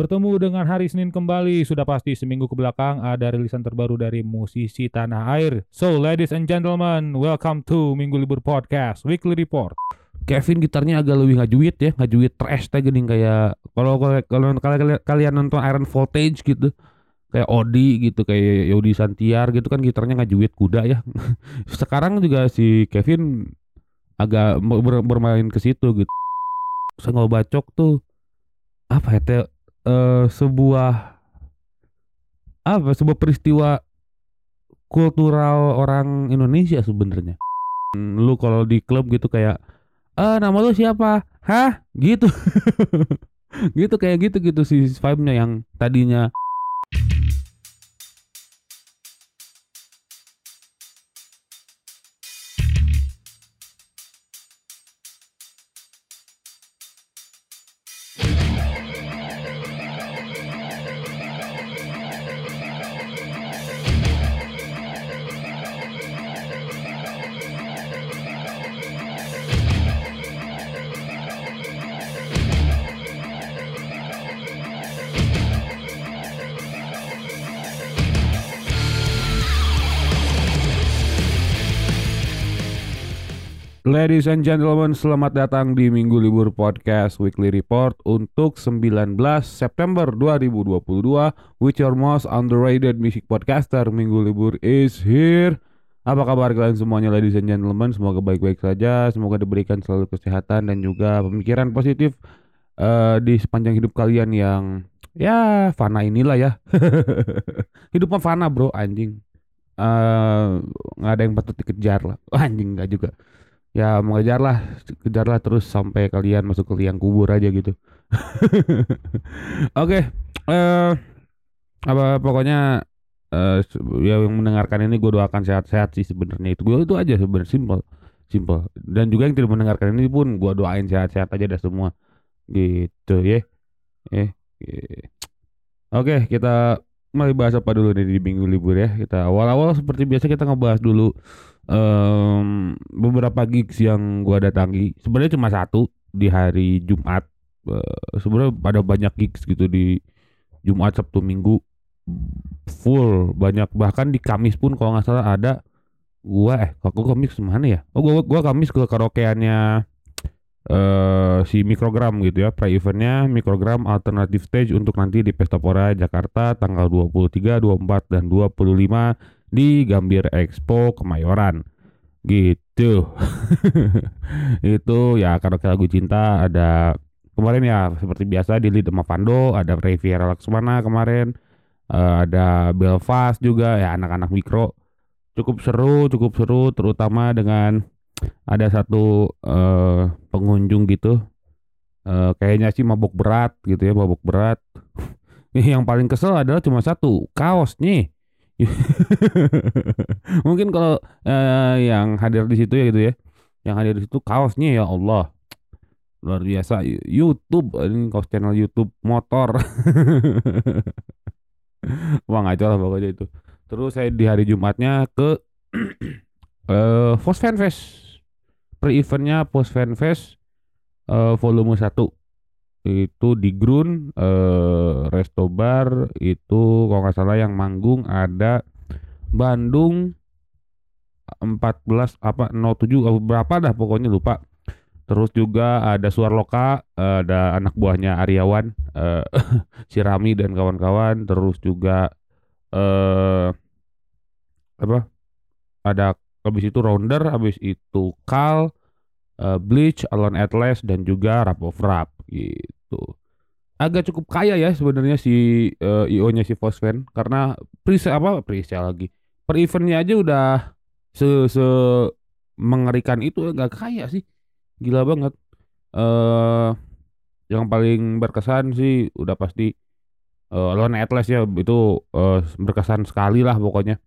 Bertemu dengan hari Senin kembali, sudah pasti seminggu ke belakang ada rilisan terbaru dari musisi tanah air. So, ladies and gentlemen, welcome to Minggu Libur Podcast Weekly Report. Kevin gitarnya agak lebih ngajuit ya, ngajuit trash tag gini kayak kalau kalau kalian nonton Iron Voltage gitu, kayak Odi gitu, kayak Yodi Santiar gitu kan gitarnya ngajuit kuda ya. Sekarang juga si Kevin agak ber bermain ke situ gitu. Saya bacok tuh apa ya uh, sebuah apa sebuah peristiwa kultural orang Indonesia sebenarnya. Lu kalau di klub gitu kayak eh nama lu siapa? Hah? Gitu. gitu kayak gitu gitu si vibe-nya yang tadinya Ladies and gentlemen, selamat datang di Minggu Libur Podcast Weekly Report untuk 19 September 2022 with your most underrated music podcaster Minggu Libur is here. Apa kabar kalian semuanya ladies and gentlemen? Semoga baik-baik saja, semoga diberikan selalu kesehatan dan juga pemikiran positif uh, di sepanjang hidup kalian yang ya fana inilah ya. Hidupnya fana bro, anjing. Uh, nggak ada yang patut dikejar lah. Anjing nggak juga ya mengejarlah kejarlah terus sampai kalian masuk ke liang kubur aja gitu. Oke okay, uh, eh, apa pokoknya uh, ya yang mendengarkan ini gue doakan sehat-sehat sih sebenarnya itu. Gue itu aja sebenarnya simple simple dan juga yang tidak mendengarkan ini pun gue doain sehat-sehat aja dah semua. Gitu ya. Eh oke okay, kita mulai bahas apa dulu nih di minggu libur ya. Kita awal-awal seperti biasa kita ngebahas dulu um, beberapa gigs yang gua datangi sebenarnya cuma satu di hari Jumat. Uh, sebenarnya pada banyak gigs gitu di Jumat Sabtu Minggu. Full banyak. Bahkan di Kamis pun kalau nggak salah ada gua eh gua Kamis mana ya? Oh gua gua Kamis ke karaokeannya uh, si mikrogram gitu ya. Pre eventnya mikrogram alternative stage untuk nanti di Pesta Pora Jakarta tanggal 23, 24 dan 25 di Gambir Expo Kemayoran. Gitu. Itu ya karaoke lagu cinta ada kemarin ya seperti biasa di lead sama Vando ada Riviera Laksmana kemarin uh, ada Belfast juga ya anak-anak mikro. Cukup seru cukup seru terutama dengan ada satu uh, pengunjung gitu. Uh, kayaknya sih mabuk berat gitu ya mabuk berat. Yang paling kesel adalah cuma satu kaos nih Mungkin kalau uh, yang hadir di situ ya gitu ya. Yang hadir di situ kaosnya ya Allah. Luar biasa YouTube ini kaos channel YouTube motor. Wah ngaco lah pokoknya itu. Terus saya di hari Jumatnya ke uh, Post Fan Fest. Pre-eventnya Post Fan Fest uh, volume 1 itu di Grun eh, Resto Bar itu kalau nggak salah yang manggung ada Bandung 14 apa 07 berapa dah pokoknya lupa. Terus juga ada Suar Loka ada anak buahnya Aryawan eh, si Rami dan kawan-kawan. Terus juga eh, apa ada habis itu Rounder habis itu Kal uh, Bleach, Alone Atlas dan juga Rap of Rap gitu. Agak cukup kaya ya sebenarnya si uh, eh, IO-nya si Fosfen karena presale apa presale lagi. Per eventnya aja udah se se mengerikan itu agak kaya sih. Gila banget. Eh uh, yang paling berkesan sih udah pasti uh, Alone Atlas ya itu uh, berkesan sekali lah pokoknya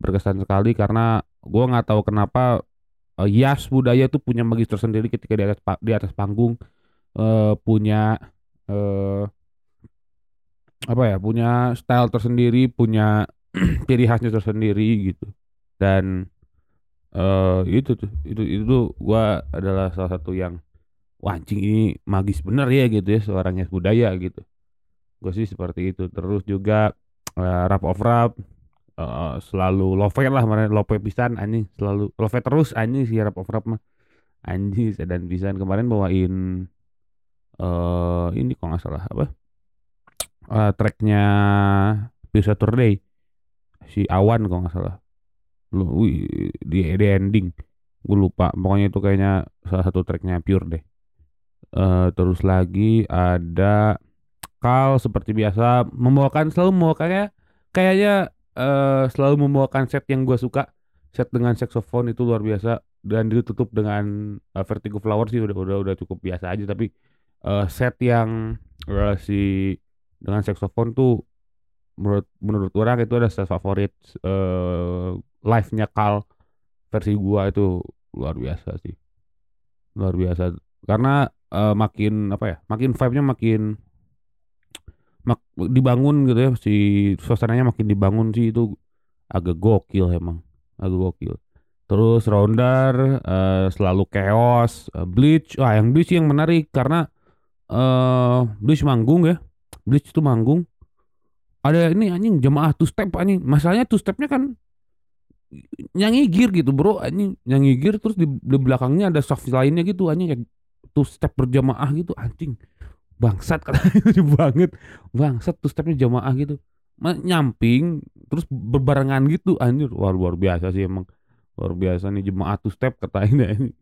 berkesan sekali karena gue nggak tahu kenapa uh, Yas budaya itu punya magis tersendiri ketika di atas di atas panggung uh, punya uh, apa ya punya style tersendiri punya ciri khasnya tersendiri gitu. Dan uh, itu tuh itu itu gua adalah salah satu yang wancing ini magis bener ya gitu ya seorang Yas budaya gitu. Gue sih seperti itu. Terus juga uh, rap of rap uh, selalu love lah mana love pisan anjing selalu love terus anjing si rap of rap mah. Anjing dan pisan. Kemarin bawain uh, ini kok nggak salah apa? Uh, tracknya Pure Saturday si Awan kok nggak salah. Lu wih, di, di ending. Gue lupa. Pokoknya itu kayaknya salah satu tracknya Pure deh. Uh, terus lagi ada Kal seperti biasa membawakan selalu membawakannya kayaknya uh, selalu membawakan set yang gue suka. Set dengan saxophone itu luar biasa. Dan ditutup dengan uh, Vertigo Flower sih udah udah udah cukup biasa aja. Tapi uh, set yang uh, si dengan saxophone tuh menurut menurut orang itu ada set favorit uh, live-nya Kal versi gua itu luar biasa sih. Luar biasa. Karena uh, makin apa ya makin vibe-nya makin mak, dibangun gitu ya si suasananya makin dibangun sih itu agak gokil emang agak gokil. Terus Roundar uh, selalu chaos uh, Bleach wah yang Bleach yang menarik karena uh, Bleach manggung ya. Bleach itu manggung. Ada ini anjing jemaah two step anjing. Masalahnya two stepnya kan nyanyi gitu bro. Anjing nyanyi terus di, di belakangnya ada soft lainnya gitu anjing kayak two step berjamaah gitu. Anjing bangsat katanya banget. Bangsat two stepnya jamaah gitu. Nyamping terus berbarengan gitu. Anjir luar luar biasa sih emang. Luar biasa nih jemaah two step katanya ini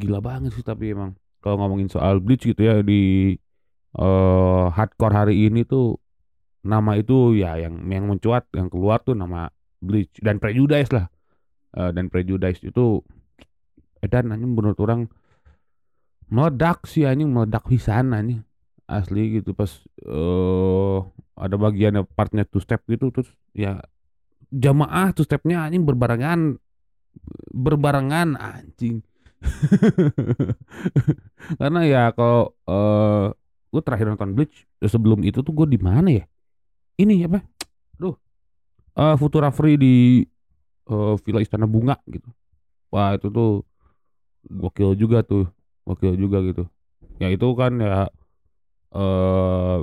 gila banget sih tapi emang kalau ngomongin soal bleach gitu ya di uh, hardcore hari ini tuh nama itu ya yang yang mencuat yang keluar tuh nama Bleach dan Prejudice lah. Uh, dan Prejudice itu edan anjing menurut orang meledak sih anjing meledak pisan anjing asli gitu. Pas uh, ada bagian partnya two step gitu terus ya jamaah two stepnya anjing berbarengan berbarengan anjing karena ya kalau uh, gue terakhir nonton Bleach sebelum itu tuh gue di mana ya? Ini apa? Duh uh, Futura Free di uh, Villa Istana Bunga gitu. Wah itu tuh gokil juga tuh gokil juga gitu. Ya itu kan ya uh,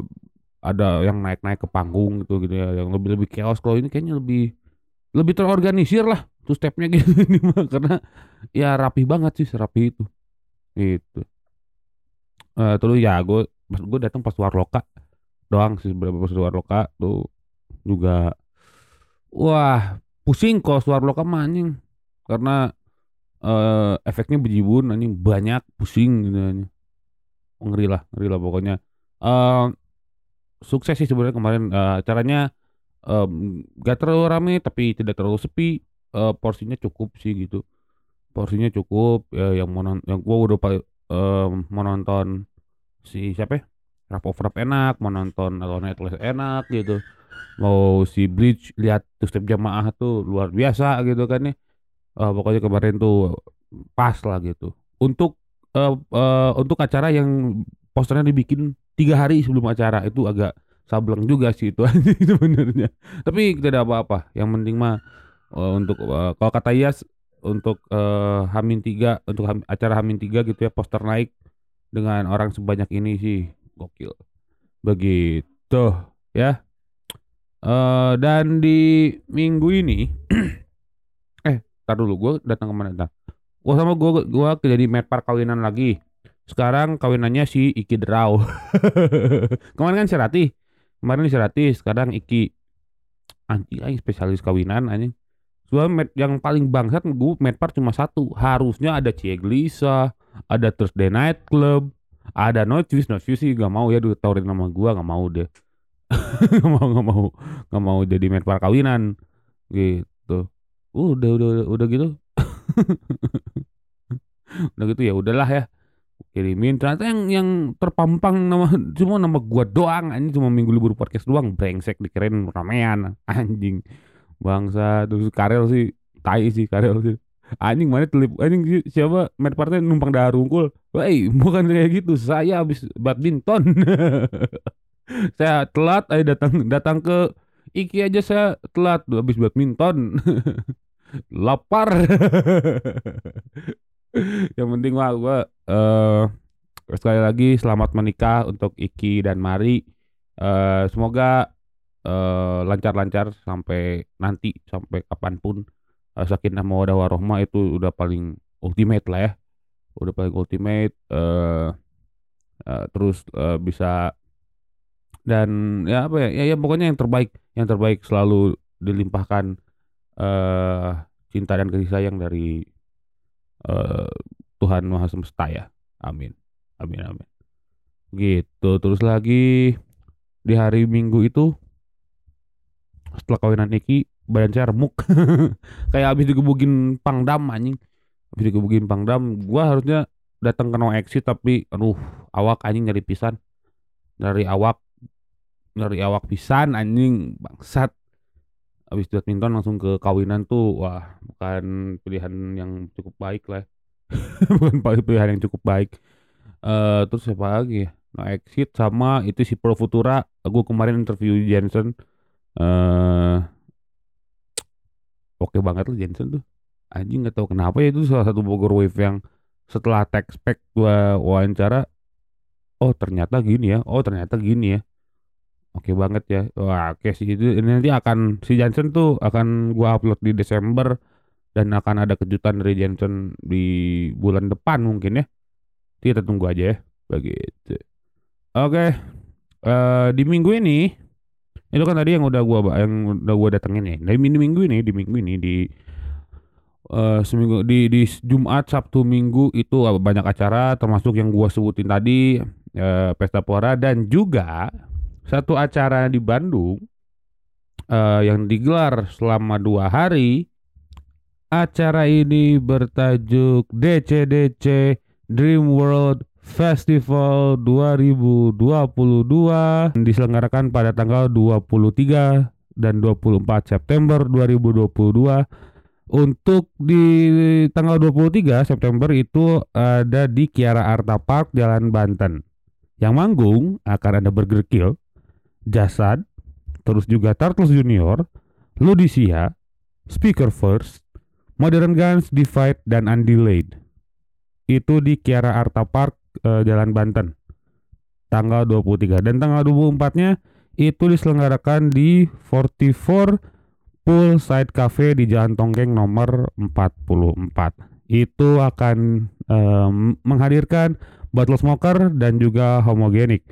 ada yang naik-naik ke panggung gitu gitu ya yang lebih lebih chaos. Kalau ini kayaknya lebih lebih terorganisir lah tuh stepnya gitu ini mah karena ya rapi banget sih serapi itu. Itu uh, terus ya gue gue datang pas Warloka doang sih beberapa suara loka tuh juga wah pusing kok suara loka mah anjing. Karena uh, efeknya bejibun anjing banyak pusing gitu anjing. Ngeri lah ngeri lah pokoknya. Uh, sukses sih sebenarnya kemarin. Uh, caranya um, gak terlalu rame tapi tidak terlalu sepi uh, porsinya cukup sih gitu. Porsinya cukup ya, yang mau yang gua udah uh, mau nonton si siapa ya? Rap of rap enak mau nonton atau enak gitu. Mau si Bleach lihat tuh step jamaah tuh luar biasa gitu kan nih uh, pokoknya kemarin tuh pas lah gitu. Untuk uh, uh, untuk acara yang posternya dibikin tiga hari sebelum acara itu agak sableng juga sih itu sebenarnya. Tapi tidak apa-apa. Yang penting mah uh, untuk uh, kalau kata Yas untuk uh, Hamin tiga untuk ham, acara Hamin tiga gitu ya poster naik dengan orang sebanyak ini sih. Gokil. Begitu ya. Uh, dan di minggu ini eh tar dulu gue datang ke mana dah gue sama gue gue jadi medpar kawinan lagi. Sekarang kawinannya si Iki Derau. Kemarin kan Serati kemarin Serati sekarang Iki. Anjing spesialis kawinan anjing Gua med yang paling bangsat gue medpar cuma satu. Harusnya ada Cieglisa ada Thursday Night Club ada no choose no choose sih gak mau ya ditawarin nama gua gak mau deh. Gak mau gak mau gak mau jadi main kawinan. Gitu. Udah udah udah, udah gitu. Udah gitu ya udahlah ya. Kirimin. Ternyata yang yang terpampang nama cuma nama gua doang. Ini cuma minggu libur podcast doang. Brengsek dikirain ramean. Anjing bangsa terus Karel sih tai sih Karel sih. Anjing mana telip anjing siapa? Main partai numpang darungkul Woi bukan kayak gitu. Saya habis badminton. Saya telat ayo datang datang ke Iki aja saya telat habis badminton. Lapar. Yang penting wah gua uh, sekali lagi selamat menikah untuk Iki dan Mari. Eh, semoga eh, lancar-lancar sampai nanti sampai kapan pun uh, sakinah mawadah warohmah itu udah paling ultimate lah ya. Udah paling ultimate eh eh, terus eh, bisa dan ya apa ya, ya ya pokoknya yang terbaik yang terbaik selalu dilimpahkan eh cinta dan kasih sayang dari eh Tuhan Maha Semesta ya. Amin. Amin amin. Gitu terus lagi di hari Minggu itu setelah kawinan Iki badan saya remuk. Kayak habis digebukin pangdam anjing. Habis digebukin pangdam gua harusnya datang ke no exit tapi aduh awak anjing nyari pisan. Dari awak dari awak pisan anjing bangsat. Habis badminton langsung ke kawinan tuh wah bukan pilihan yang cukup baik lah bukan pilihan yang cukup baik. Eh terus siapa lagi ya? No exit sama itu si Pro Futura. Gue kemarin interview Jensen eh oke banget loh Jensen tuh. Anjing nggak tahu kenapa ya itu salah satu Bogor Wave yang setelah tech spec gua wawancara oh ternyata gini ya oh ternyata gini ya. Oke banget ya. Wah oke sih itu ini nanti akan si Jensen tuh akan gua upload di Desember dan akan ada kejutan dari Jensen di bulan depan mungkin ya. Kita tunggu aja ya begitu. Oke eh di minggu ini itu kan tadi yang udah gua yang udah gua datengin ya di minggu minggu ini di minggu ini di eh seminggu di di Jumat Sabtu Minggu itu banyak acara termasuk yang gua sebutin tadi eh, pesta pora dan juga satu acara di Bandung eh, yang digelar selama dua hari. Acara ini bertajuk DCDC Dream World Festival 2022 diselenggarakan pada tanggal 23 dan 24 September 2022 untuk di tanggal 23 September itu ada di Kiara Arta Park Jalan Banten. Yang manggung akan ada Burger Kill Jasad terus juga Turtles Junior Ludisia Speaker First Modern Guns Divide dan Undelayed. Itu di Kiara Arta Park eh, Jalan Banten. Tanggal 23 dan tanggal 24 nya itu diselenggarakan di 44 Poolside Cafe di Jalan Tonggeng nomor 44 itu akan em, menghadirkan Bottle Smoker dan juga Homogenic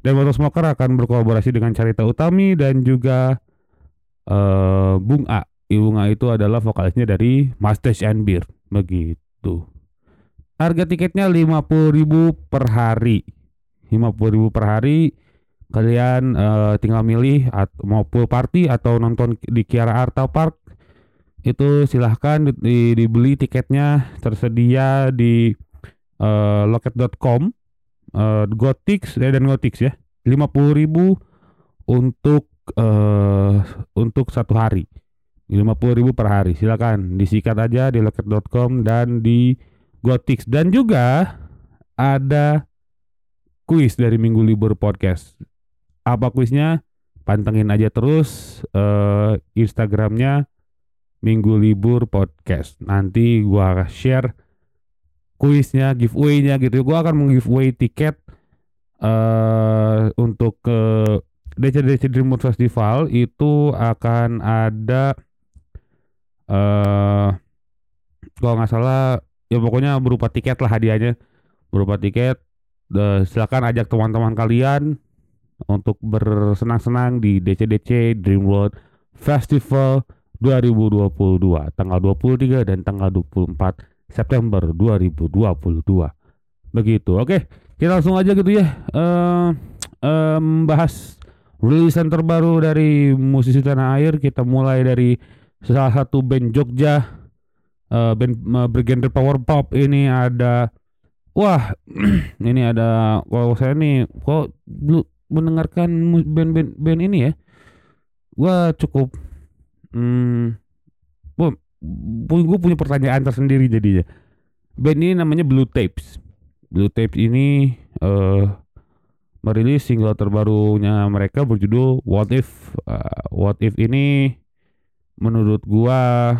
dan Bottle Smoker akan berkolaborasi dengan Carita Utami dan juga eh, Bung A Bung A itu adalah vokalisnya dari Mustache and Beer begitu Harga tiketnya 50.000 per hari. 50.000 per hari. Kalian eh, tinggal milih at, mau pool party atau nonton di Kiara Arta Park. Itu silahkan di, di- dibeli tiketnya tersedia di eh, loket.com eh, Gotix eh, dan Gotix ya. 50.000 untuk eh untuk satu hari. 50.000 per hari. Silakan disikat aja di loket.com dan di Gotix dan juga ada kuis dari Minggu Libur Podcast. Apa kuisnya? Pantengin aja terus eh, Instagramnya Minggu Libur Podcast. Nanti gua share kuisnya, giveaway-nya gitu. Gua akan meng-giveaway tiket eh untuk ke DCDC Dream World Festival itu akan ada eh kalau nggak salah ya pokoknya berupa tiket lah hadiahnya. Berupa tiket. Eh, silakan ajak teman-teman kalian untuk bersenang-senang di DCDC Dream World Festival 2022 tanggal 23 dan tanggal 24 September 2022 begitu oke. Kita langsung aja gitu ya eh eh, membahas rilisan terbaru dari musisi tanah air. Kita mulai dari salah satu band Jogja eh, band eh, bergenre power pop ini ada wah ini ada kalau saya nih kok belum mendengarkan band-band band ini ya gua cukup hmm gue punya pertanyaan tersendiri jadinya. Band ini namanya Blue Tapes. Blue Tapes ini eh merilis single terbarunya mereka berjudul What If. Eh, What If ini menurut gua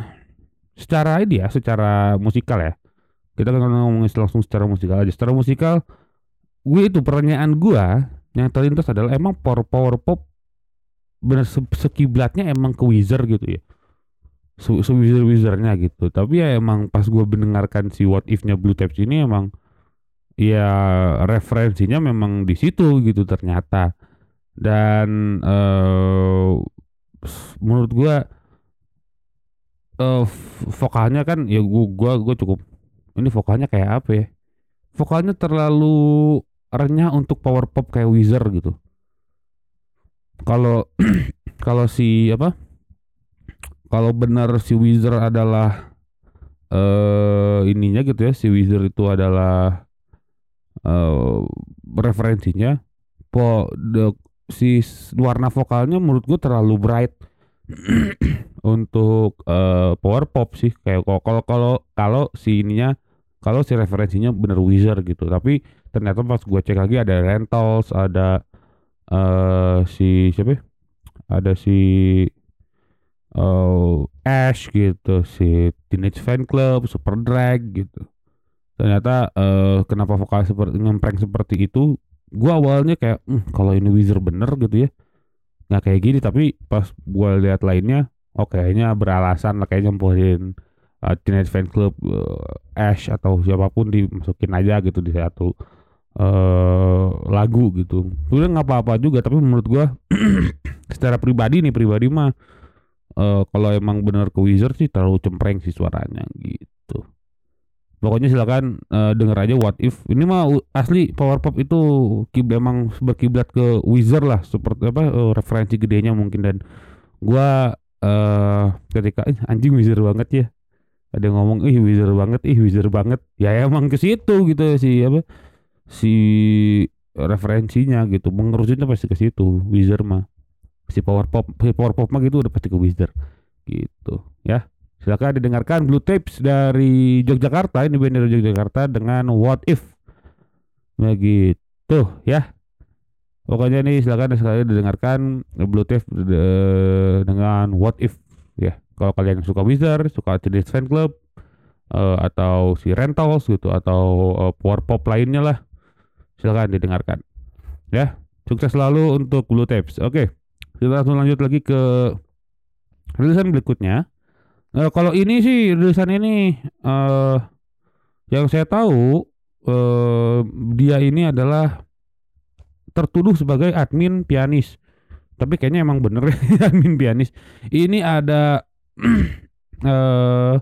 secara ini ya secara musikal ya. Kita kan ngomongin langsung secara musikal aja. Secara musikal gue itu pertanyaan gua yang terlintas adalah emang power power pop bener se- sekiblatnya emang ke Wizard gitu ya? Se, se wizard wizardnya gitu. Tapi ya emang pas gue mendengarkan si what if nya Blue Tapes ini emang ya referensinya memang di situ gitu ternyata. Dan eh menurut gue eh vokalnya kan ya gua gua gua cukup ini vokalnya kayak apa ya? Vokalnya terlalu renyah untuk power pop kayak Wizard gitu. Kalau kalau si apa? Kalau benar si Wizard adalah eh ininya gitu ya si Wizard itu adalah eh referensinya po the, si warna vokalnya menurut gue terlalu bright untuk eh, power pop sih kayak kalau kalau kalau si ininya kalau si referensinya bener Wizard gitu. Tapi ternyata pas gue cek lagi ada Rentals ada eh si siapa ya? ada si eh Ash gitu si Teenage Fan Club Super Drag gitu. Ternyata eh kenapa vokal seperti ngempreng seperti itu gua awalnya kayak "Hmm, kalau ini Wizard bener gitu ya nggak kayak gini tapi pas gua lihat lainnya oke kayaknya beralasan lah kayak nyampurin uh, Teenage Fan Club uh, Ash atau siapa pun dimasukin aja gitu di satu eh lagu gitu. Sebenarnya nggak apa-apa juga tapi menurut gua secara pribadi nih pribadi mah eh kalau emang bener ke Wizard sih terlalu cempreng sih suaranya gitu. Pokoknya silakan eh, denger aja What If. Ini mah asli power pop itu kib emang berkiblat ke Wizard lah seperti apa eh, referensi gedenya mungkin dan gua eh ketika "Ih, anjing Wizard banget ya. Ada yang ngomong ih Wizard banget, ih Wizard banget. Ya emang ke situ gitu si apa si referensinya gitu. Mengerucutnya pasti ke situ Wizard mah. Si power pop, si power pop mah gitu udah pasti ke Wizard gitu ya. Silakan didengarkan Blue Tapes dari Yogyakarta. Ini band dari Yogyakarta dengan What If. Begitu ya. Pokoknya nih silakan sekali didengarkan Blue Tapes eh, dengan What If ya. Kalau kalian suka Wizard suka Teenage Fan Club eh, atau si Rentals gitu atau eh, power pop lainnya lah silakan didengarkan ya. Sukses selalu untuk Blue Tapes. Oke kita langsung lanjut lagi ke rilisan berikutnya Eh, kalau ini sih rilisan ini eh yang saya tahu eh dia ini adalah tertuduh sebagai admin pianis. Tapi kayaknya emang bener ya admin pianis. Ini ada eh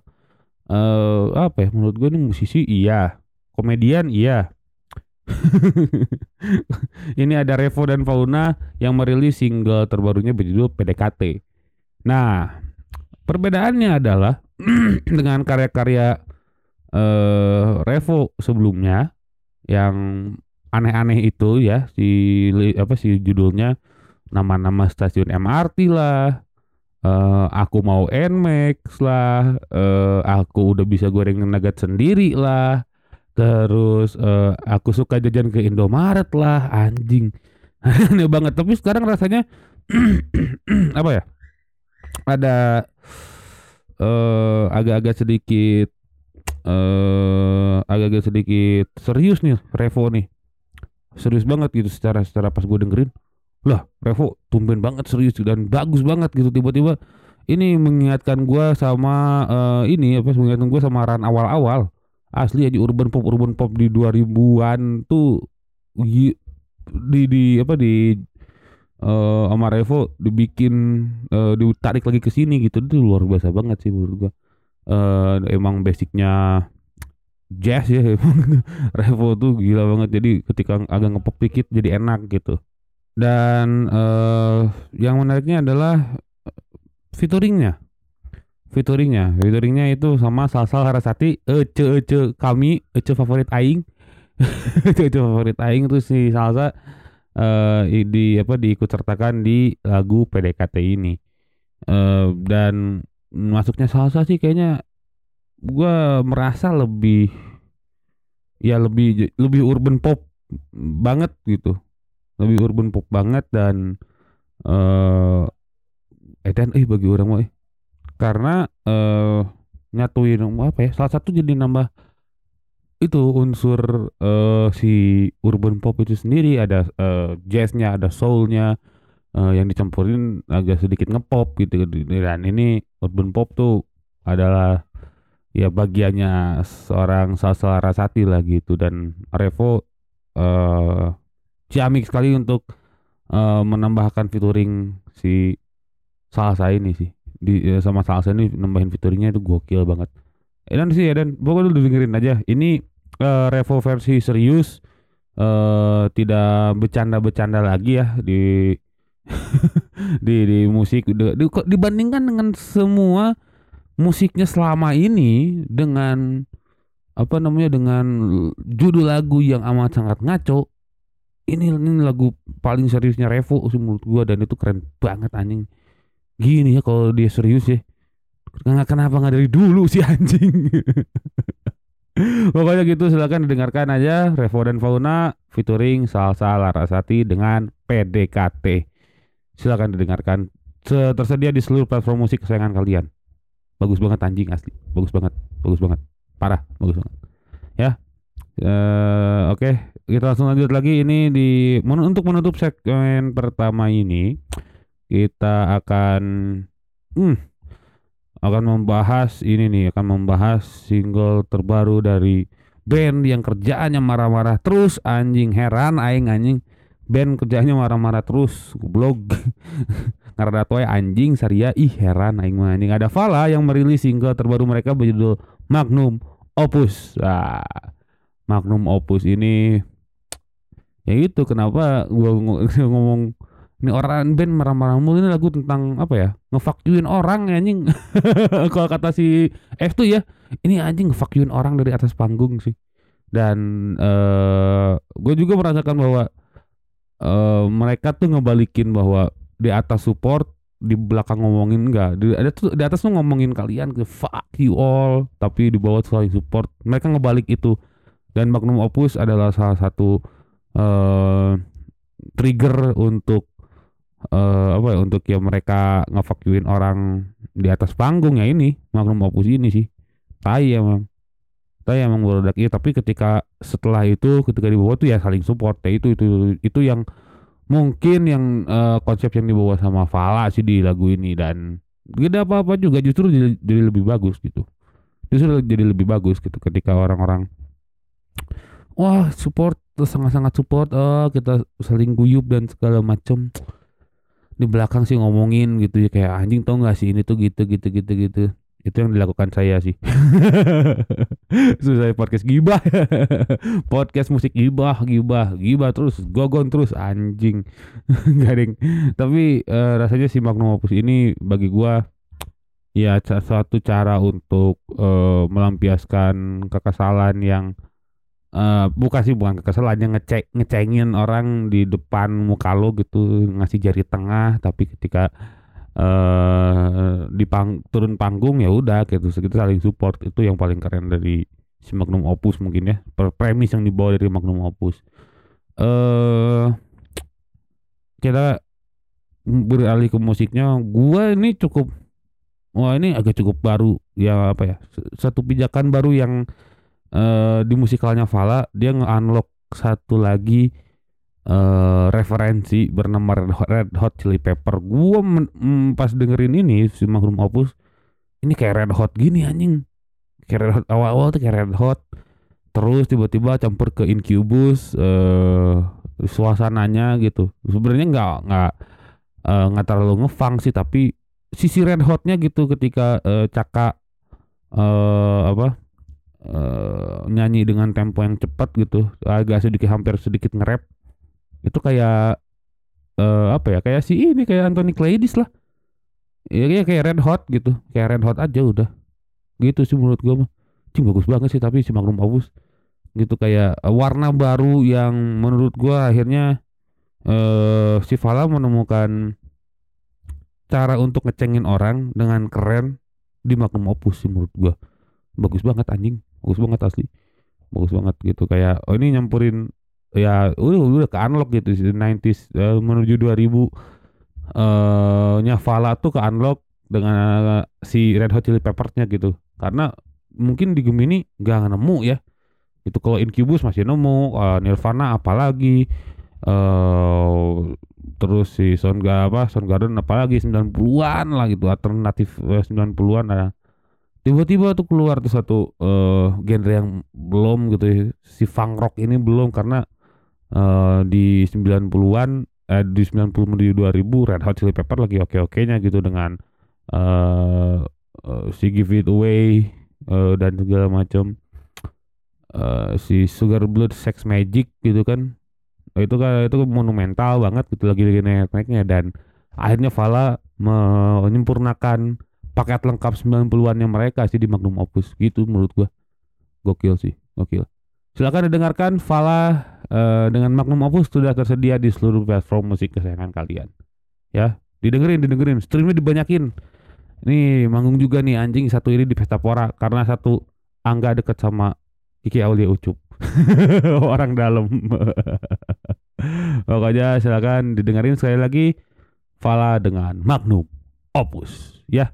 eh apa ya menurut gue ini musisi iya, komedian iya. ini ada Revo dan Fauna yang merilis single terbarunya berjudul PDKT. Nah, perbedaannya adalah dengan karya-karya eh Revo sebelumnya yang aneh-aneh itu ya si apa sih judulnya? Nama-nama stasiun MRT lah eh aku mau Nmax lah eh aku udah bisa goreng nugget sendiri lah terus eh aku suka jajan ke Indomaret lah anjing. Aneh banget tapi sekarang rasanya apa ya? Ada eh agak-agak sedikit eh agak-agak sedikit serius nih Revo nih. Serius banget gitu secara secara pas gue dengerin. Lah Revo tumben banget serius dan bagus banget gitu. Tiba-tiba ini mengingatkan gua sama eh, ini apa mengingatkan gua sama ran awal-awal. Asli aja urban pop urban pop di 2000-an tuh di di apa di eh sama Revo dibikin eh, ditarik lagi ke sini gitu. Itu luar biasa banget sih menurut gua. Eh emang basicnya jazz ya emang. Revo tuh gila banget. Jadi ketika agak ngepop dikit jadi enak gitu. Dan eh yang menariknya adalah featuringnya. Featuringnya. Featuringnya itu sama Salsal Harasati Ece Ece kami Ece favorit Aing. Ece Ece favorit Aing itu si Salsa i- di apa diikut sertakan di lagu PDKT ini eh dan masuknya Salsa sih kayaknya gua merasa lebih ya lebih lebih urban pop banget gitu lebih urban pop banget dan eh edan eh bagi orang mah eh. karena eh nyatuin apa ya salah satu jadi nambah itu unsur eh, si urban pop itu sendiri ada eh, jazznya ada soulnya eh, yang dicampurin agak sedikit ngepop gitu dan ini urban pop tuh adalah ya bagiannya seorang Salsa Rasati lah gitu. Dan Revo eh ciamik sekali untuk eh, menambahkan featuring si Salsa ini sih. Di sama Salsa ini nambahin featuringnya itu gokil banget dan sih ya dan. Pokoknya lu dengerin aja. Ini eh, Revo versi serius eh tidak bercanda-bercanda lagi ya di di di musik. Di- di- dibandingkan dengan semua musiknya selama ini dengan apa namanya dengan judul lagu yang amat sangat ngaco ini ini lagu paling seriusnya Revo menurut gua dan itu keren banget anjing. Gini ya kalau dia serius ya Kenapa kenapa nggak dari dulu sih anjing Pokoknya gitu silakan didengarkan aja Revo dan Fauna featuring Salsa Larasati dengan PDKT. Silakan didengarkan. Se- Tersedia di seluruh platform musik kesayangan kalian. Bagus banget anjing asli. Bagus banget. Bagus banget. Parah, bagus banget. Ya. Eh, oke, kita langsung lanjut lagi ini di men- untuk menutup segmen pertama ini kita akan hmm, akan membahas ini nih akan membahas single terbaru dari band yang kerjaannya marah-marah terus. Anjing heran aing anjing. Band kerjaannya marah-marah terus blog karena toy anjing saria. Ih heran aing mah anjing. Ada Fala yang merilis single terbaru mereka berjudul Magnum Opus. Ah, Magnum Opus ini ya itu kenapa gua ng- ngomong ini orang band marah-marah mulu. Ini lagu tentang apa ya ngefakyuin orang ya anjing. Kalau kata si F tuh ya ini anjing ngefakyuin orang dari atas panggung sih. Dan eh gue juga merasakan bahwa eh mereka tuh ngebalikin bahwa di atas support di belakang ngomongin enggak di, ada tuh di atas tuh ngomongin kalian ke fuck you all tapi di bawah saling support. Mereka ngebalik itu. Dan Magnum Opus adalah salah satu eh trigger untuk eh apa ya untuk ya mereka ngefakyuin orang di atas panggung ya ini Magnum Opus ini sih. Tai emang tai emang berodak iya tapi ketika setelah itu ketika di bawah tuh ya saling support ya itu itu itu yang mungkin yang eh, konsep yang dibawa sama Fala sih di lagu ini. Dan tidak apa-apa juga justru jadi, jadi lebih bagus gitu. Justru jadi lebih bagus gitu ketika orang-orang wah support sangat-sangat support oh kita saling guyup dan segala macem di belakang sih ngomongin gitu ya kayak anjing tau gak sih ini tuh gitu gitu gitu gitu. Itu yang dilakukan saya sih. Susah podcast gibah. Podcast musik gibah gibah gibah terus gogon terus anjing. Garing tapi eh, rasanya si Magnum Opus ini bagi gua ya suatu cara untuk eh, melampiaskan kekesalan yang eh bukan sih bukan kekesalan yang ngecek ngecengin orang di depan muka lo gitu ngasih jari tengah tapi ketika eh di pang, turun panggung ya udah gitu. Kita saling support itu yang paling keren dari si Magnum Opus mungkin ya. Per- premis yang dibawa dari Magnum Opus. Eh kita beralih ke musiknya. Gua ini cukup wah ini agak cukup baru ya apa ya satu pijakan baru yang eh di musikalnya Fala dia nge-unlock satu lagi eh referensi bernama Red Hot, Red Hot Chili Pepper. Gua mm, pas dengerin ini si Magnum Opus ini kayak Red Hot gini anjing. Kayak Red Hot awal-awal tuh kayak Red Hot. Terus tiba-tiba campur ke Incubus eh suasananya gitu. Sebenarnya nggak nggak eh, nggak terlalu ngefang sih tapi sisi Red Hotnya gitu ketika eh, Caka eh apa eh, nyanyi dengan tempo yang cepat gitu agak sedikit hampir sedikit nge-rap. Itu kayak eh, apa ya kayak si ini kayak Anthony Kiedis lah. Ya kayak kayak Red Hot gitu. Kayak Red Hot aja udah. Gitu sih menurut gua mah. Cing bagus banget sih tapi si Magnum Opus. Gitu kayak eh, warna baru yang menurut gua akhirnya eh si Fala menemukan cara untuk ngecengin orang dengan keren di Magnum Opus sih menurut gua. Bagus banget anjing bagus banget asli. Bagus banget gitu kayak oh ini nyampurin ya udah udah ke unlock gitu sih 90s eh, menuju 2000 eh nya Fala tuh ke unlock dengan si Red Hot Chili Peppers-nya gitu. Karena mungkin di Gemini nggak nemu ya. Itu kalau Incubus masih nemu uh, Nirvana apalagi uh, terus si Soundgarden apa Soundgarden apalagi 90-an lah gitu alternatif uh, 90-an ada tiba-tiba tuh keluar tuh satu uh, genre yang belum gitu ya. si funk rock ini belum karena uh, di 90-an eh, di 90 menuju 2000 Red Hot Chili Pepper lagi oke-okenya gitu dengan uh, uh, si Give It Away uh, dan segala macam uh, si Sugar Blood Sex Magic gitu kan itu kan itu monumental banget gitu lagi lagi naik-naiknya dan akhirnya Fala menyempurnakan paket lengkap 90-an yang mereka sih di Magnum Opus gitu menurut gua. Gokil sih, gokil. Silakan didengarkan Fala uh, dengan Magnum Opus sudah tersedia di seluruh platform musik kesayangan kalian. Ya, didengerin, didengerin, streamnya dibanyakin. Nih manggung juga nih anjing satu ini di Pesta Pora karena satu Angga deket sama Kiki Aulia Ucup. Orang dalam. Pokoknya silakan didengerin sekali lagi Fala dengan Magnum Opus ya.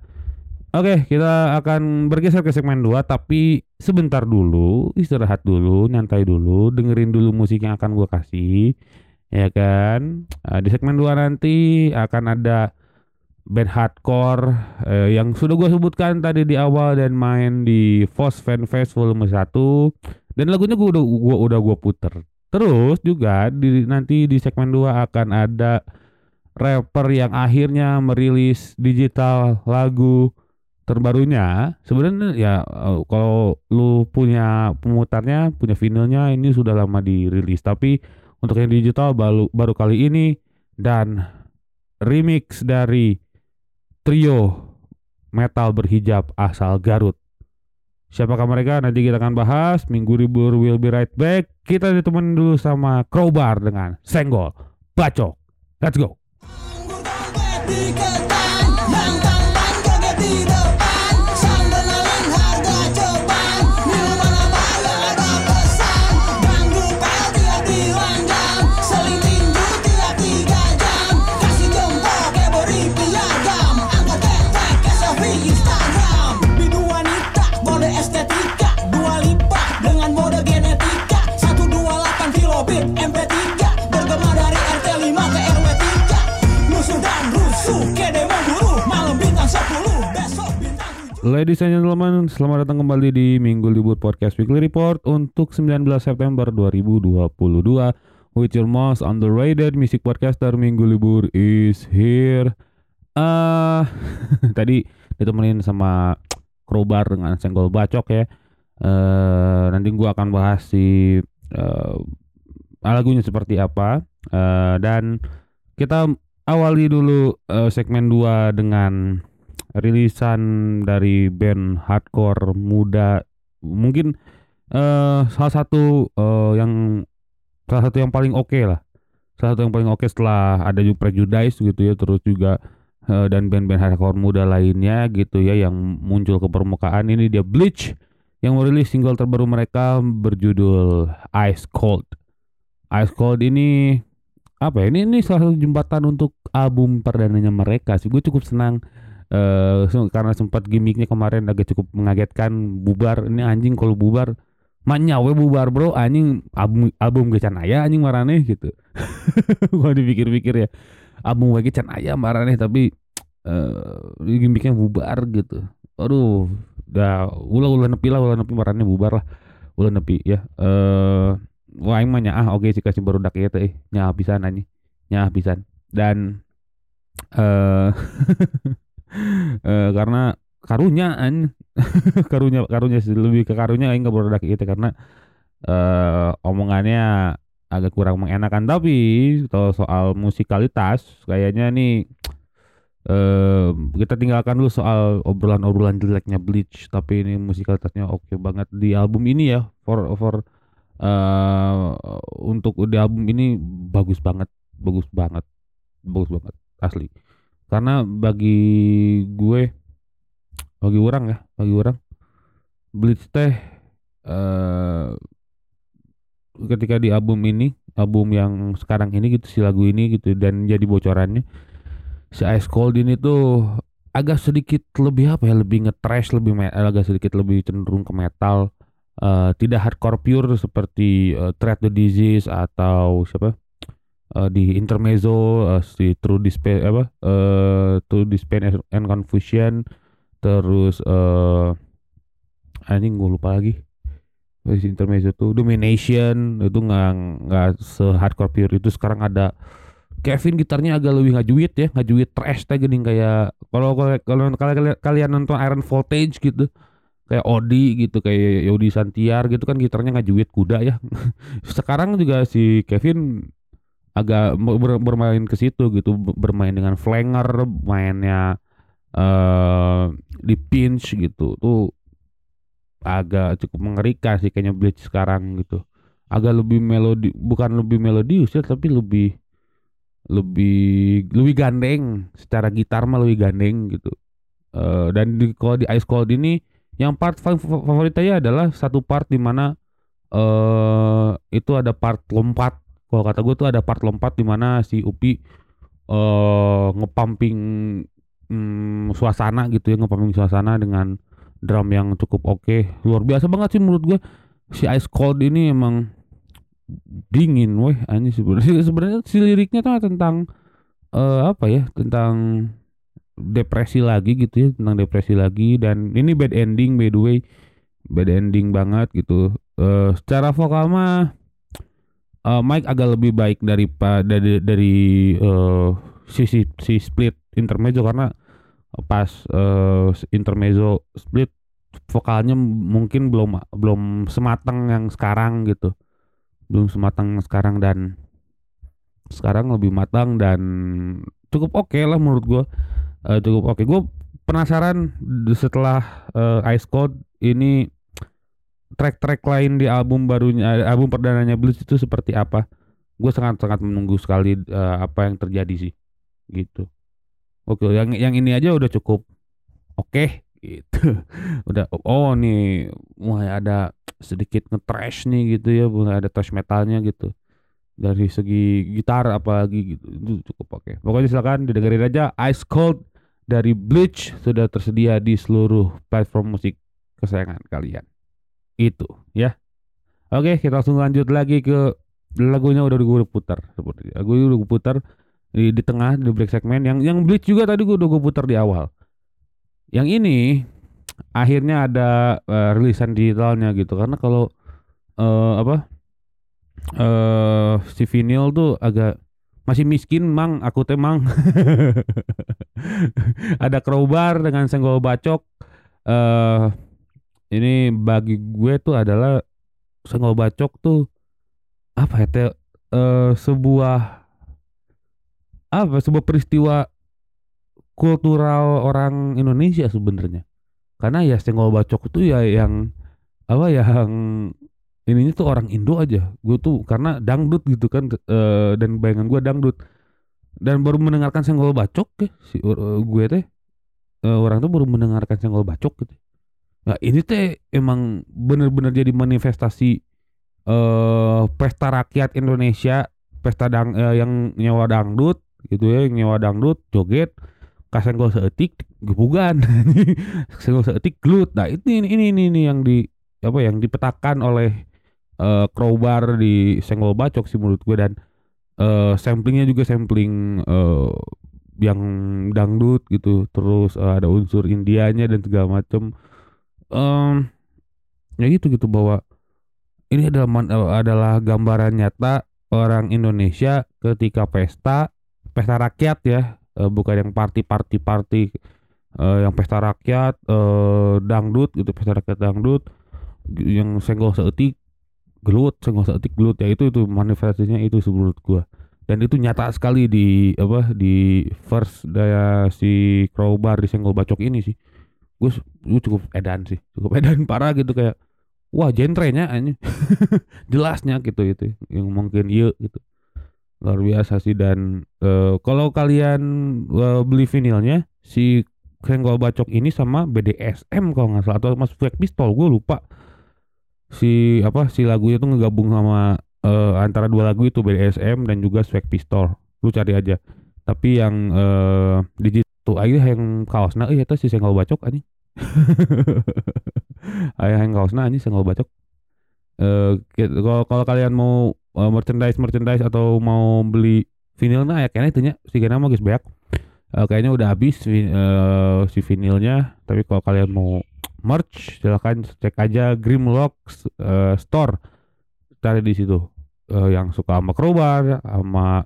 Oke, kita akan bergeser ke segmen 2 tapi sebentar dulu, istirahat dulu, nyantai dulu, dengerin dulu musik yang akan gua kasih. Ya kan? Nah, di segmen 2 nanti akan ada band hardcore eh, yang sudah gua sebutkan tadi di awal dan main di Fos Fan Fest volume 1 dan lagunya gua udah gua udah gua puter. Terus juga di nanti di segmen 2 akan ada rapper yang akhirnya merilis digital lagu terbarunya sebenarnya ya eh, kalau lu punya pemutarnya punya vinilnya ini sudah lama dirilis. Tapi untuk yang digital baru baru kali ini dan remix dari trio metal berhijab asal Garut. Siapakah mereka? Nanti kita akan bahas. Minggu libur will be right back. Kita ditemenin dulu sama Crowbar dengan Senggol Bacok. Let's go Ladies and gentlemen, selamat datang kembali di Minggu Libur Podcast Weekly Report untuk 19 September 2022 with your most underrated music podcaster Minggu Libur is here. Uh, tadi ditemenin sama Crowbar dengan senggol bacok ya. Uh, nanti gua akan bahas si uh, lagunya seperti apa uh, dan kita awali dulu uh, segmen 2 dengan rilisan dari band hardcore muda. Mungkin uh, salah satu uh, yang salah satu yang paling oke okay lah. Salah satu yang paling oke okay setelah ada juga Prejudice gitu ya terus juga uh, dan band-band hardcore muda lainnya gitu ya yang muncul ke permukaan. Ini dia Bleach yang merilis single terbaru mereka berjudul Ice Cold. Ice Cold ini apa ya ini ini salah satu jembatan untuk album perdananya mereka sih. Gue cukup senang uh, karena sempat gimmicknya kemarin agak cukup mengagetkan bubar ini anjing kalau bubar Manya we bubar bro anjing album album ge can aya anjing marane gitu. Gua dipikir-pikir ya. Album we can aya marane tapi eh uh, gimmicknya bubar gitu. Aduh, udah ulah-ulah nepi lah ulah nepi marane bubar lah. Ulah nepi ya. Eh uh, wah aing mah ah oke okay, sih kasih baru dak ieu teh nya pisan anjing. Nya pisan. Dan eh uh, karena karunya an karunya karunya lebih ke karunya aing nggak berodak itu karena uh, omongannya agak kurang mengenakan. Tapi kalau soal musikalitas kayaknya nih uh, kita tinggalkan dulu soal obrolan-obrolan jeleknya Bleach. Tapi ini musikalitasnya oke okay banget. Di album ini ya for for uh, untuk di album ini bagus banget bagus banget bagus banget asli karena bagi gue bagi orang ya bagi orang Blitz teh uh, ketika di album ini album yang sekarang ini gitu si lagu ini gitu dan jadi bocorannya si Ice Cold ini tuh agak sedikit lebih apa ya lebih nge-trash lebih agak sedikit lebih cenderung ke metal eh, tidak hardcore pure seperti uh, Tread the Disease atau siapa eh, di Intermezzo eh, si True Despair apa eh True Despair and- Confusion terus eh anjing gue lupa lagi. Si Intermezzo tuh? Domination itu nggak nggak se hardcore pure. Itu sekarang ada Kevin gitarnya agak lebih ngajuit ya ngajuit trash teh gini kayak kalau kalau kalau kalian kalian nonton Iron Voltage gitu kayak Odi gitu kayak Yodi Santiar gitu kan gitarnya ngajuit kuda ya. Sekarang juga si Kevin agak ber- bermain ke situ gitu bermain dengan flanger mainnya eh di pinch gitu. Tuh agak cukup mengerikan sih kayaknya Bleach sekarang gitu. Agak lebih melodi bukan lebih melodius ya tapi lebih lebih lebih gandeng. Secara gitar mah lebih gandeng gitu. Eh dan di kalau di Ice Cold ini yang part fa- fa- favorit saya adalah satu part di mana eh itu ada part lompat kalau kata gue tuh ada part lompat di mana si Upi eh ngepumping mm, suasana gitu ya ngepumping suasana dengan drum yang cukup oke. Luar biasa banget sih menurut gue si Ice Cold ini emang dingin weh ini sebenarnya. Sebenarnya si liriknya tuh tentang eh apa ya tentang depresi lagi gitu ya tentang depresi lagi. Dan ini bad ending by the way. Bad ending banget gitu. Eh secara vokal mah eh, Mike agak lebih baik daripada dari dari eh, sisi si split intermezzo karena pas eh, intermezzo split vokalnya mungkin belum belum sematang yang sekarang gitu. Belum sematang sekarang dan sekarang lebih matang dan cukup oke lah menurut gua. Eh, cukup oke. Gue penasaran setelah eh, Ice Cold ini track-track lain di album barunya eh, album perdananya Blues itu seperti apa? Gue sangat sangat menunggu sekali eh, apa yang terjadi sih gitu. Oke yang yang ini aja udah cukup. Oke gitu. Udah oh nih mulai ada sedikit nge-trash nih gitu ya mulai ada thrash metalnya gitu. Dari segi gitar apalagi gitu. Itu cukup oke. Pokoknya silakan didengerin aja Ice Cold dari Bleach. Sudah tersedia di seluruh platform musik kesayangan kalian itu ya. Oke kita langsung lanjut lagi ke lagunya udah gue putar seperti lagu udah gue putar di, di tengah di break segmen. Yang yang Bleach juga tadi gue udah gue putar di awal. Yang ini akhirnya ada eh, rilisan digitalnya gitu. Karena kalau eh, apa eh si vinyl tuh agak masih miskin mang. Aku teh mang. Ada crowbar dengan senggol bacok eh ini bagi gue tuh adalah senggol bacok tuh apa ya eh, sebuah apa sebuah peristiwa kultural orang Indonesia sebenarnya. Karena ya senggol bacok itu ya yang apa yang ininya tuh orang Indo aja. Gue tuh karena dangdut gitu kan eh, dan bayangan gue dangdut. Dan baru mendengarkan senggol bacok ya si eh, gue teh eh, orang tuh baru mendengarkan senggol bacok gitu nah ini teh emang bener-bener jadi manifestasi eh pesta rakyat Indonesia pesta dang eh, yang nyewa dangdut gitu ya yang nyewa dangdut joget kasenggol seetik gebugan senggol seetik gelut nah ini ini ini, ini yang di apa yang dipetakan oleh eh crowbar di senggol bacok sih menurut gue. Dan eh samplingnya juga sampling eh yang dangdut gitu. Terus eh, ada unsur Indianya dan segala macem Em, ya gitu gitu bahwa ini adalah eh, adalah gambaran nyata orang Indonesia ketika pesta pesta rakyat ya. Eh, bukan yang party party party eh, yang pesta rakyat dangdut gitu pesta rakyat dangdut yang senggol seetik gelut senggol seetik gelut. Ya itu itu manifestasinya itu menurut gua. Dan itu nyata sekali di apa di first daya si crowbar di senggol bacok ini sih gue cukup edan sih cukup edan parah gitu kayak wah genrenya ini jelasnya gitu itu yang mungkin iya gitu. Luar biasa sih dan eh, kalau kalian eh, beli vinilnya si senggol bacok ini sama BDSM kalau nggak salah atau mas Flag Pistol gue lupa. Si apa si lagunya tuh ngegabung sama eh, antara dua lagu itu BDSM dan juga Swag Pistol. Lu cari aja. Tapi yang eh, digit tuh aja yang kaosna eh itu si senggol bacok anjing ayah yang kaosna anjing senggol bacok. Eh, gitu. kalau kalian mau eh, merchandise merchandise atau mau beli vinil nah ya kayaknya itunya si nama guys banyak Eh, kayaknya udah habis eh, si vinilnya. Tapi kalau kalian mau merch silahkan cek aja Grimlock eh, store. Cari di situ. Eh, yang suka sama crowbar sama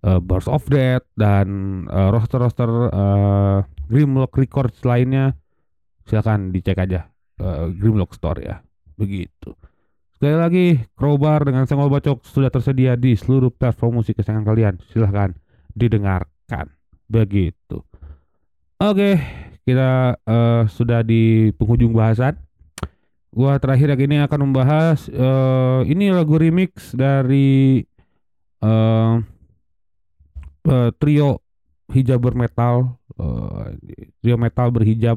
eh, Birds of Death dan eh, roster-roster eh, Grimlock Records lainnya silakan dicek aja eh, Grimlock Store ya. Begitu. Sekali lagi crowbar dengan senggol bacok sudah tersedia di seluruh platform musik kesayangan kalian. Silahkan didengarkan. Begitu. Oke kita eh, sudah di penghujung bahasan. Gua terakhir yang ini akan membahas eh, ini lagu remix dari eh, eh, trio hijaber metal eh, trio metal berhijab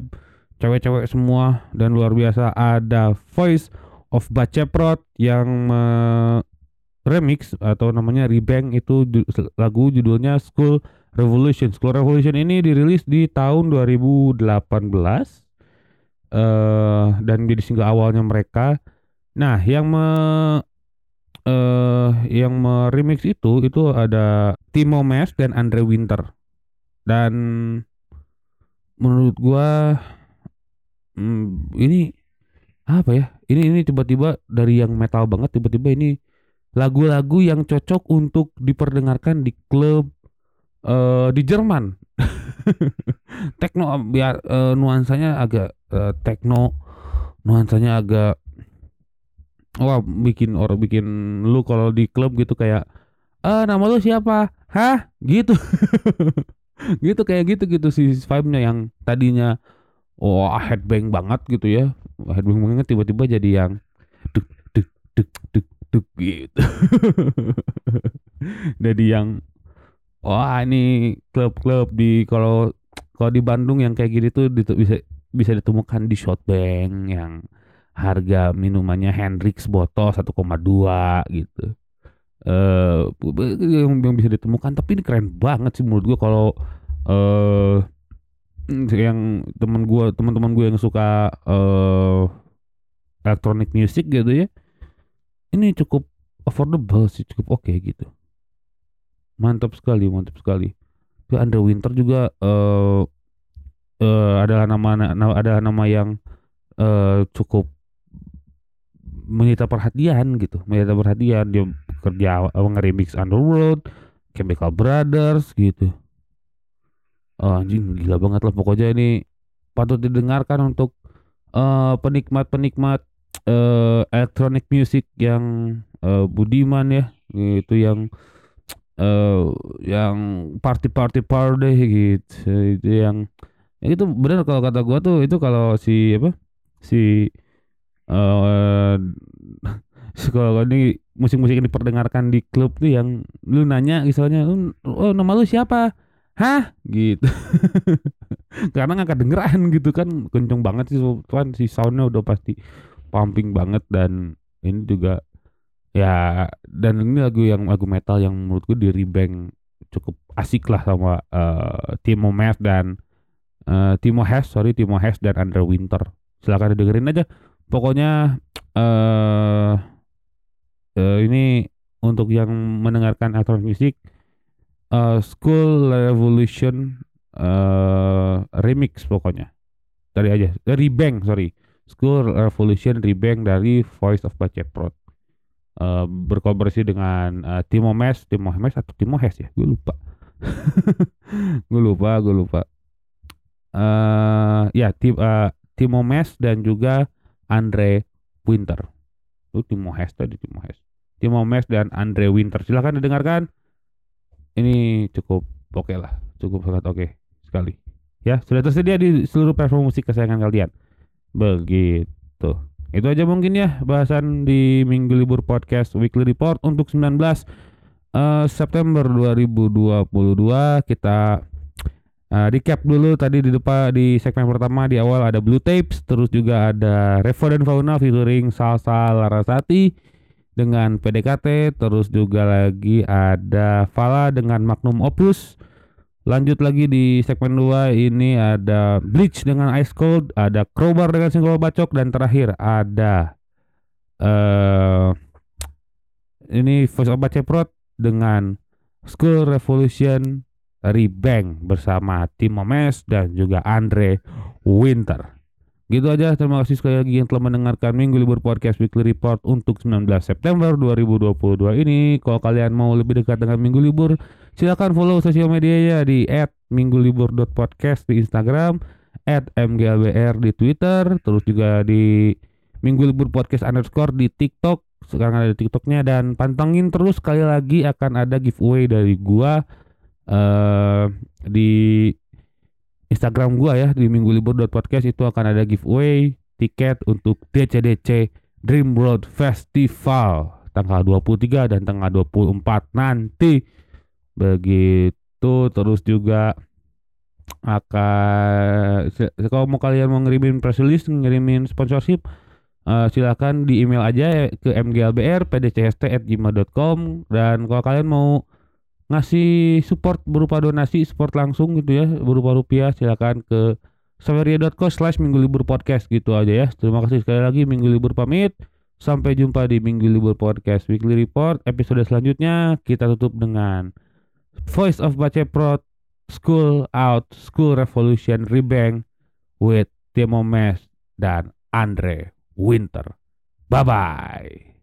cewek-cewek semua dan luar biasa ada Voice of Baceprot yang me- remix atau namanya rebang itu lagu judulnya School Revolution. School Revolution ini dirilis di tahun 2018 eh dan jadi single awalnya mereka. Nah, yang me eh yang meremix itu itu ada Timo Mes dan Andre Winter. Dan menurut gua hmm, ini apa ya? Ini ini tiba-tiba dari yang metal banget tiba-tiba ini lagu-lagu yang cocok untuk diperdengarkan di klub eh di Jerman. tekno biar eh, nuansanya agak eh, tekno, nuansanya agak wah bikin orang bikin lu kalau di klub gitu kayak ah nama lu siapa? Hah? Gitu. gitu kayak gitu gitu sih vibe-nya yang tadinya oh headbang banget gitu ya. Headbang banget tiba-tiba jadi yang duk duk duk duk duk gitu. jadi yang wah ini klub-klub di kalau kalau di Bandung yang kayak gini tuh bisa bisa ditemukan di Shotbank yang harga minumannya Hendrix botol 1,2 gitu. Eh yang, yang bisa ditemukan tapi ini keren banget sih menurut gua kalau eh yang temen gua teman-teman gue yang suka eh electronic music gitu ya. Ini cukup affordable sih, cukup oke gitu. Mantap sekali, mantap sekali. Itu Andre Winter juga eh eh adalah nama, ada nama yang eh cukup menyita perhatian gitu, menyita perhatian dia kerja uh, nge-remix Underworld, Chemical Brothers gitu. Oh, anjing gila banget lah. Pokoknya ini patut didengarkan untuk eh penikmat-penikmat eh electronic music yang eh, budiman ya, itu yang eh yang party party party gitu. Itu yang ya itu benar kalau kata gua tuh itu kalau si apa si eh kalau ini musik-musik yang diperdengarkan di klub tuh yang lu nanya misalnya "Oh, oh nama lu siapa hah? Gitu. Karena nggak kedengeran gitu kan. Kenceng banget sih kan si soundnya udah pasti pumping banget. Dan ini juga ya dan ini lagu yang lagu metal yang menurut gue di rebang cukup asik lah sama eh, Timo Math dan eh, Timo Hess sorry Timo Hess dan Andre Winter. Silakan dengerin aja. Pokoknya eh eh, ini untuk yang mendengarkan electronic music eh, School Revolution eh remix pokoknya dari aja eh, rebang sorry School Revolution rebang dari Voice of Baceprot eh, berkolaborasi dengan eh, Timo Mes, Timo Mes atau Timo Hes ya, gue lupa. gue lupa, gue lupa. eh ya, tim, eh, Timo Mes dan juga Andre Winter. Itu Timo Hes tadi Timo Hes. Timo Mes dan Andre Winter. Silahkan didengarkan. Ini cukup oke lah, cukup sangat oke sekali. Ya, sudah tersedia di seluruh platform musik kesayangan kalian. Begitu. Itu aja mungkin ya bahasan di Minggu Libur Podcast Weekly Report untuk 19 eh, September 2022 kita eh, recap dulu tadi di depan di segmen pertama di awal ada Blue Tapes terus juga ada Revo dan Fauna featuring Salsa Larasati dengan PDKT terus juga lagi ada Fala dengan Magnum Opus Lanjut lagi di segmen 2 ini ada Bleach dengan Ice Cold, ada Crowbar dengan Single Bacok dan terakhir ada eh ini Voice of Baceprot dengan School Revolution dari Bank bersama Timo Mes dan juga Andre Winter. Gitu aja, terima kasih sekali lagi yang telah mendengarkan Minggu Libur Podcast Weekly Report untuk 19 September 2022 ini. Kalau kalian mau lebih dekat dengan Minggu Libur, silakan follow sosial medianya di @minggulibur.podcast di Instagram, @mglbr di Twitter, terus juga di Minggu Libur Podcast underscore di TikTok. Sekarang ada TikToknya dan pantengin terus sekali lagi akan ada giveaway dari gua eh di Instagram gua ya di minggu libur podcast itu akan ada giveaway tiket untuk DCDC Dream World Festival. Tanggal 23 dan tanggal 24 nanti. Begitu. Terus juga akan kalau mau kalian mau ngirimin press release ngirimin sponsorship uh, silakan di email aja ke mglbr dan kalau kalian mau ngasih support berupa donasi support langsung gitu ya berupa rupiah silakan ke saweria.co slash minggu libur podcast gitu aja ya. Terima kasih sekali lagi minggu libur pamit. Sampai jumpa di minggu libur podcast weekly report. Episode selanjutnya kita tutup dengan voice of baceprot school out school revolution rebang with Timo Mes dan Andre Winter. Bye bye